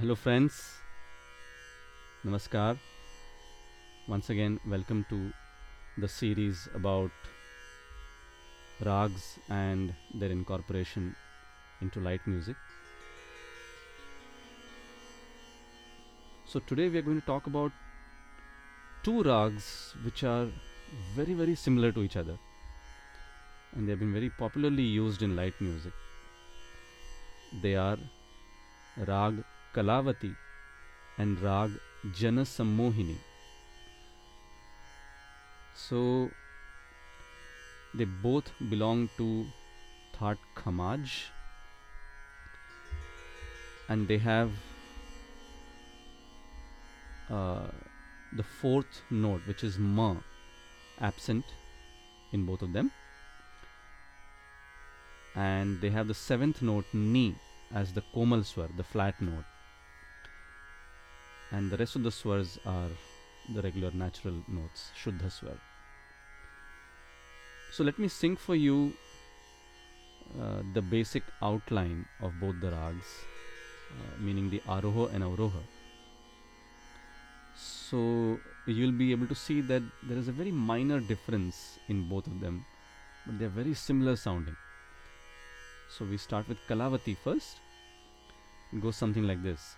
Hello, friends. Namaskar. Once again, welcome to the series about rags and their incorporation into light music. So, today we are going to talk about two rags which are very, very similar to each other and they have been very popularly used in light music. They are Rag Kalavati and Rag Janasammohini. So they both belong to Thaat Khamaj and they have uh, the fourth note, which is Ma, absent in both of them, and they have the seventh note Ni as the Komal Swar, the flat note, and the rest of the swars are the regular natural notes, Shuddha Swar. So let me sing for you uh, the basic outline of both the rags, uh, meaning the Aroha and Avroha. So you'll be able to see that there is a very minor difference in both of them, but they're very similar sounding. So we start with Kalavati first. It goes something like this.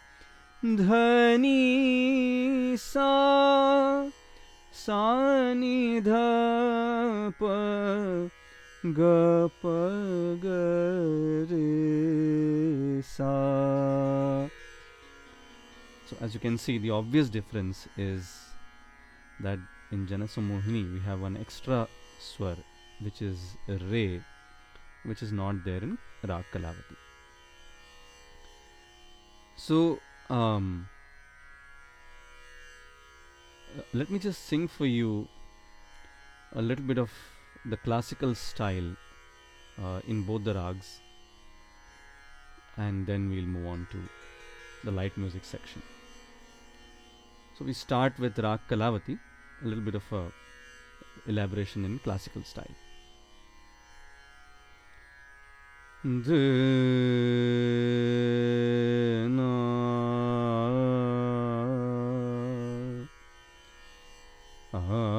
धनी सा सा नि ध प ग प ग re sa so as you can see the obvious difference is that in Janasamohini we have one extra swar which is re which is not there in Rag Kalavati so um, let me just sing for you a little bit of the classical style uh, in both the rags. And then we'll move on to the light music section. So we start with rag kalavati a little bit of a elaboration in classical style tere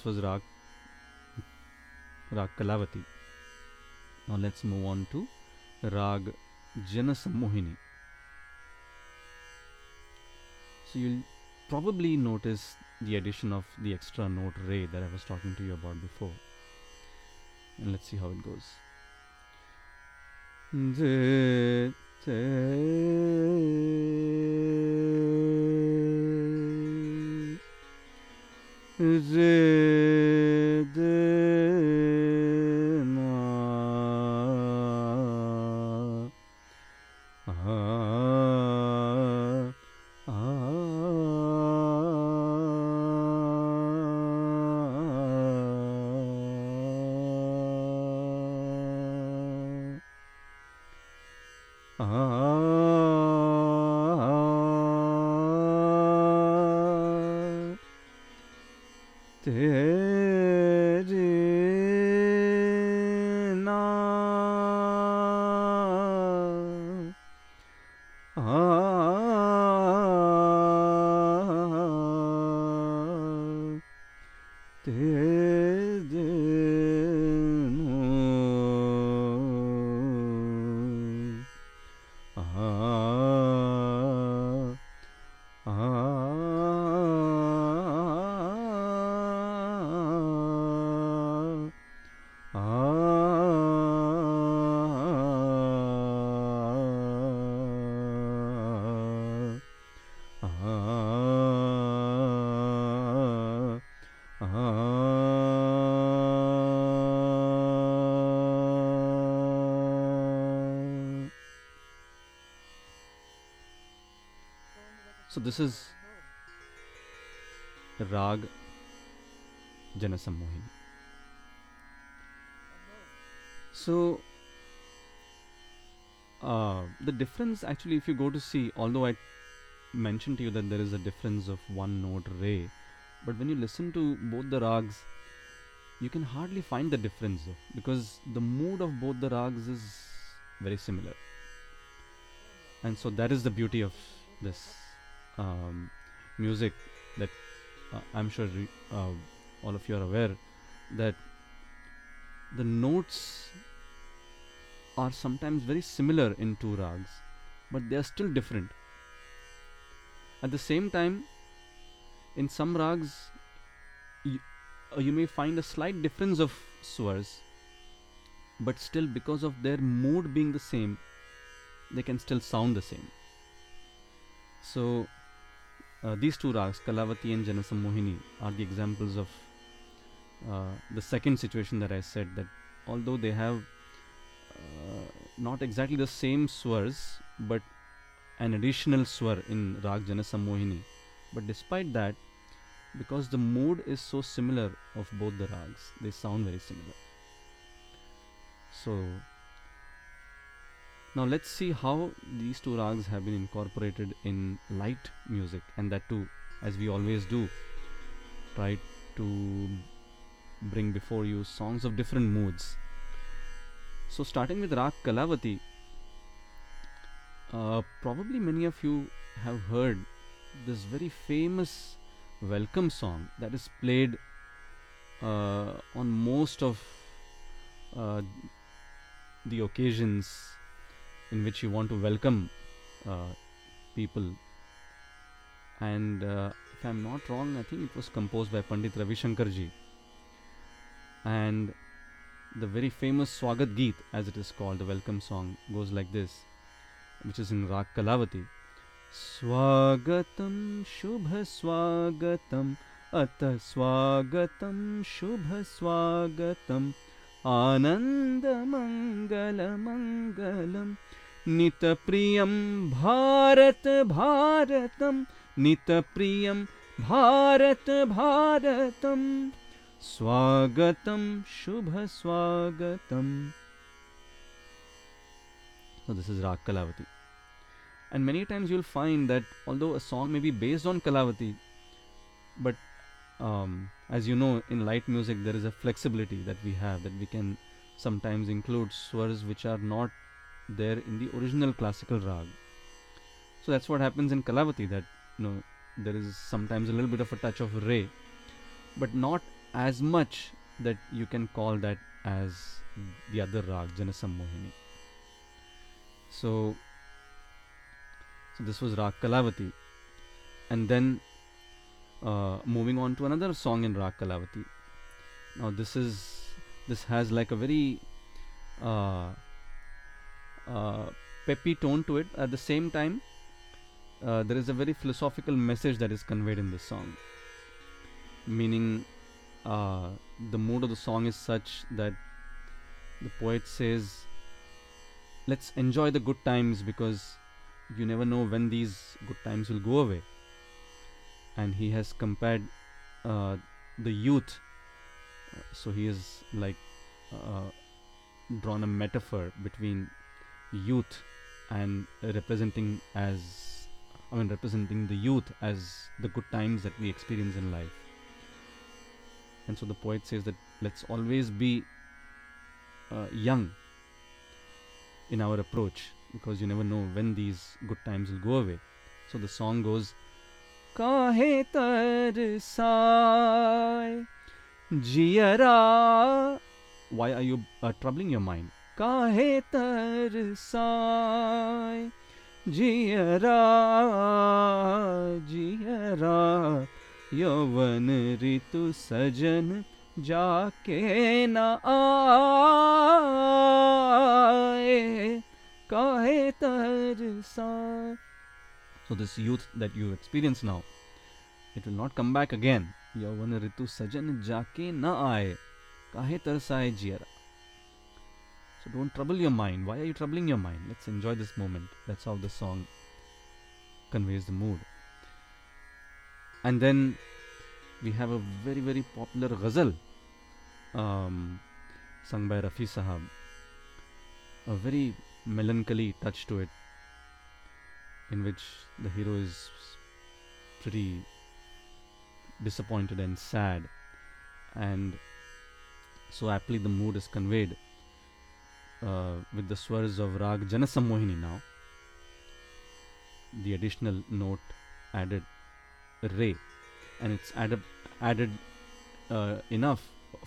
this was rag rag kalavati now let's move on to rag janasammohini so you'll probably notice the addition of the extra note re that I was talking to you about before. And let's see how it goes. De, te, zedema ah, ah, ah. 对 So this is Rag Janasammohini. So uh, the difference actually if you go to see although I mentioned to you that there is a difference of one note re but when you listen to both the rags you can hardly find the difference though because the mood of both the rags is very similar and so that is the beauty of this um, music that uh, I'm sure re- uh, all of you are aware that the notes are sometimes very similar in two rags, but they are still different. At the same time, in some rags, uh, you may find a slight difference of swars, but still, because of their mood being the same, they can still sound the same. So, uh, these two rags, Kalavati and Janasammohini, are the examples of uh, the second situation that I said that although they have uh, not exactly the same swars, but an additional swar in Rag Janasammohini, but despite that, because the mood is so similar of both the rags, they sound very similar. So, now let's see how these two rags have been incorporated in light music, and that too, as we always do, try to bring before you songs of different moods. So, starting with Rag Kalavati, uh, probably many of you have heard this very famous welcome song that is played uh, on most of uh, the occasions in which you want to welcome uh, people. And uh, if I'm not wrong, I think it was composed by Pandit Ravi Shankar ji. And the very famous Swagat Geet, as it is called, the welcome song, goes like this, which is in Rag Kalavati. Swagatam Shubha Swagatam Ata Swagatam Shubha Mangalam Nitapriyam Bharat Bharatam Nitapriyam Bharat Bharatam Swagatam So this is Rag Kalavati. And many times you'll find that although a song may be based on Kalavati, but um, as you know, in light music there is a flexibility that we have that we can sometimes include swars which are not there in the original classical rag. So that's what happens in Kalavati that you know there is sometimes a little bit of a touch of re, but not as much that you can call that as the other rag Janasammohini. So so this was Rag Kalavati. And then uh, moving on to another song in Rag Kalavati. Now this is this has like a very uh, peppy tone to it. At the same time, uh, there is a very philosophical message that is conveyed in this song. Meaning, uh, the mood of the song is such that the poet says, "Let's enjoy the good times because you never know when these good times will go away." And he has compared uh, the youth. uh, So he is like uh, drawn a metaphor between youth and representing as I mean representing the youth as the good times that we experience in life. And so the poet says that let's always be uh, young in our approach because you never know when these good times will go away. So the song goes काहे तरसाए जियरा why are you uh, troubling your mind काहे तरसाए? जियरा जियरा यौवन ऋतु सजन जाके न आए। काहे तरसाए? So this youth that you experience now, it will not come back again. यौवन ऋतु सजन जाके न आए। काहे तरसाए जियरा so don't trouble your mind. Why are you troubling your mind? Let's enjoy this moment. That's how the song conveys the mood. And then we have a very very popular ghazal um, sung by Rafi Sahab. A very melancholy touch to it in which the hero is pretty disappointed and sad. And so aptly the mood is conveyed uh, with the swars of rag janasamohini now the additional note added re and it's added added uh, enough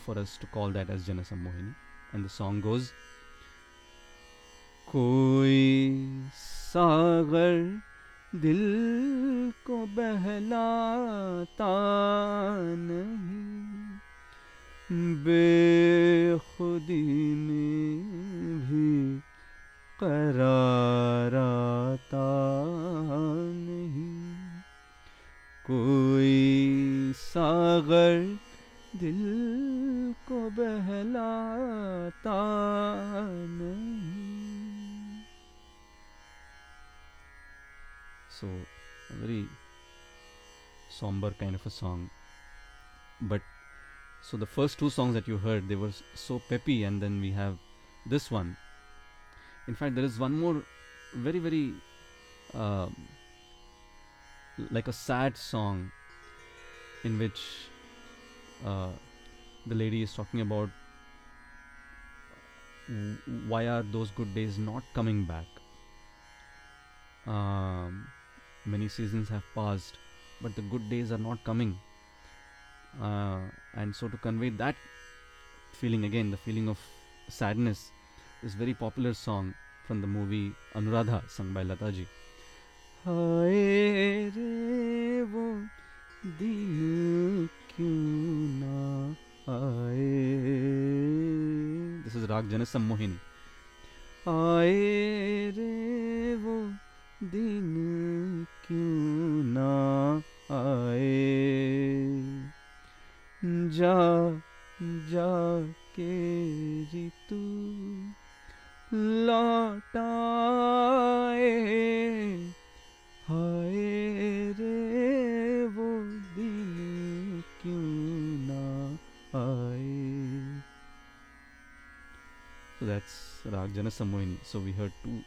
for us to call that as janasamohini and the song goes कोई सागर दिल को बहलाता नहीं बेखुदी ने भी कराता नहीं। कोई सागर दिल को बहलाता नहीं। So very sombre kind of a song but so the first two songs that you heard they were so peppy and then we have this one. In fact there is one more very very um, like a sad song in which uh, the lady is talking about why are those good days not coming back? Um, many seasons have passed but the good days are not coming. Uh, and so to convey that feeling again the feeling of sadness this very popular song from the movie anuradha sung by lataji हाय रे वो दिन क्यों ना आए this is राग जनसम मोहिनी आए रे वो दिन क्यों ना आए इज जा जा के ऋतु लौटाए हाय रे वो दिन क्यों ना आए So that's Rag Janasamohini. So we heard two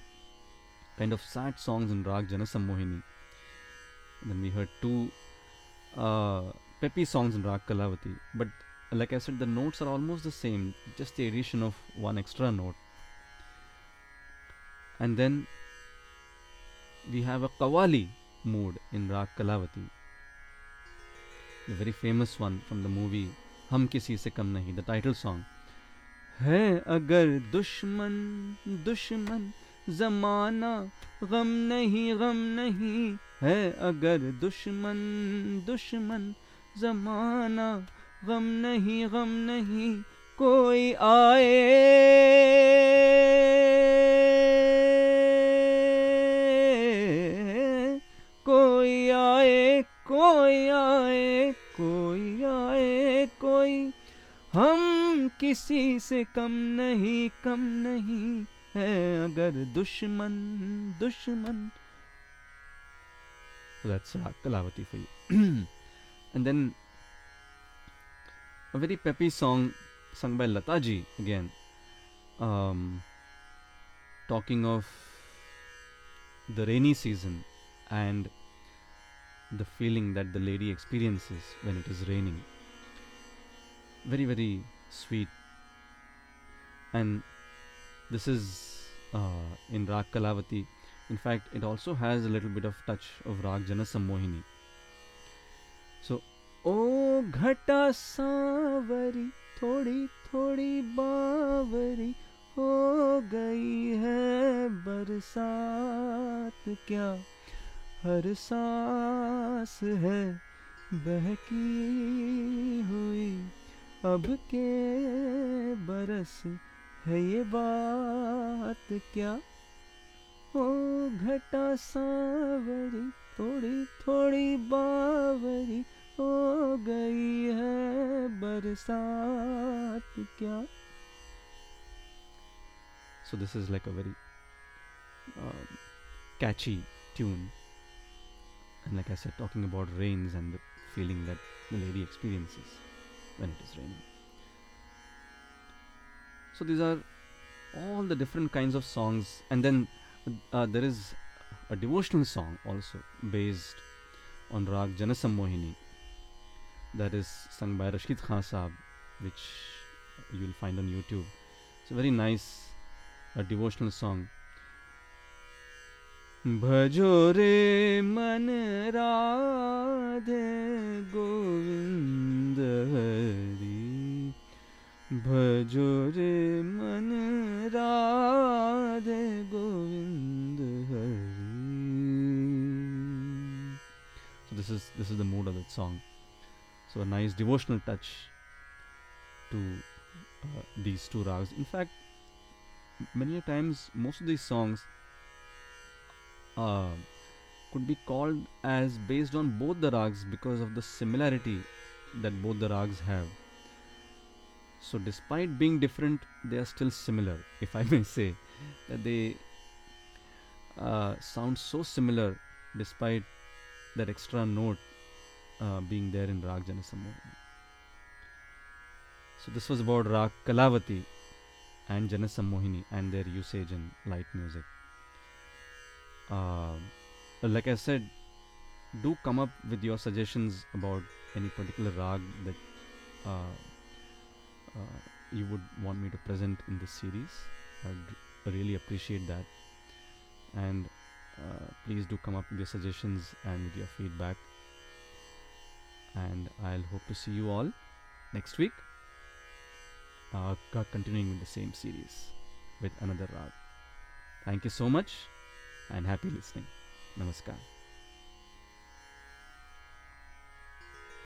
kind of sad songs in Rag Janasamohini. And then we heard two uh, peppy songs in Rag Kalavati. But like I said, the notes are almost the same, just the addition of one extra note. And then we have a Kawali mood in Rag Kalavati. The very famous one from the movie Hum Kisi Se Kam Nahi, the title song. है अगर दुश्मन दुश्मन जमाना गम नहीं गम नहीं है अगर दुश्मन दुश्मन जमाना गम नहीं गम नहीं कोई आए। कोई आए कोई आए कोई आए कोई। हम किसी से कम नहीं कम नहीं है अगर दुश्मन दुश्मन। That's uh, and then a very peppy song sung by Lataji again. Um, talking of the rainy season and the feeling that the lady experiences when it is raining. Very very sweet. And this is uh, in Rag Kalavati. In fact it also has a little bit of touch of Rag Jana So ओ घटा सावरी, थोड़ी थोड़ी बावरी, हो गई है बरसात क्या? हर सांस है बहकी हुई, अब के बरस है ये बात क्या? ओ घटा सावरी, थोड़ी थोड़ी बावरी गई है बरसात क्या so this is like a very um, catchy tune and like i said talking about rains and the feeling that the lady experiences when it is raining so these are all the different kinds of songs and then uh, there is a devotional song also based on rag janasammohini that is sung by Rashid Khan Saab, which you'll find on YouTube. It's a very nice a devotional song. भजो रे मन राधे गोविंद हरि भजो रे मन Radhe Govind Hari so this is this is the mood of that song so a nice devotional touch to uh, these two rags in fact many times most of these songs uh, could be called as based on both the rags because of the similarity that both the rags have. So despite being different they are still similar if i may say. That they uh, sound so similar despite that extra note uh, being there in Rag. So this was about Rag Kalavati and Janasammohini and their usage in light music. Uh, like I said, do come up with your suggestions about any particular rag that uh, uh, you would want me to present in this series. I'd really appreciate that. And uh, please do come up with your suggestions and with your feedback. And I'll hope to see you all next week, uh, continuing with the same series with another rag. Thank you so much and happy listening. Namaskar.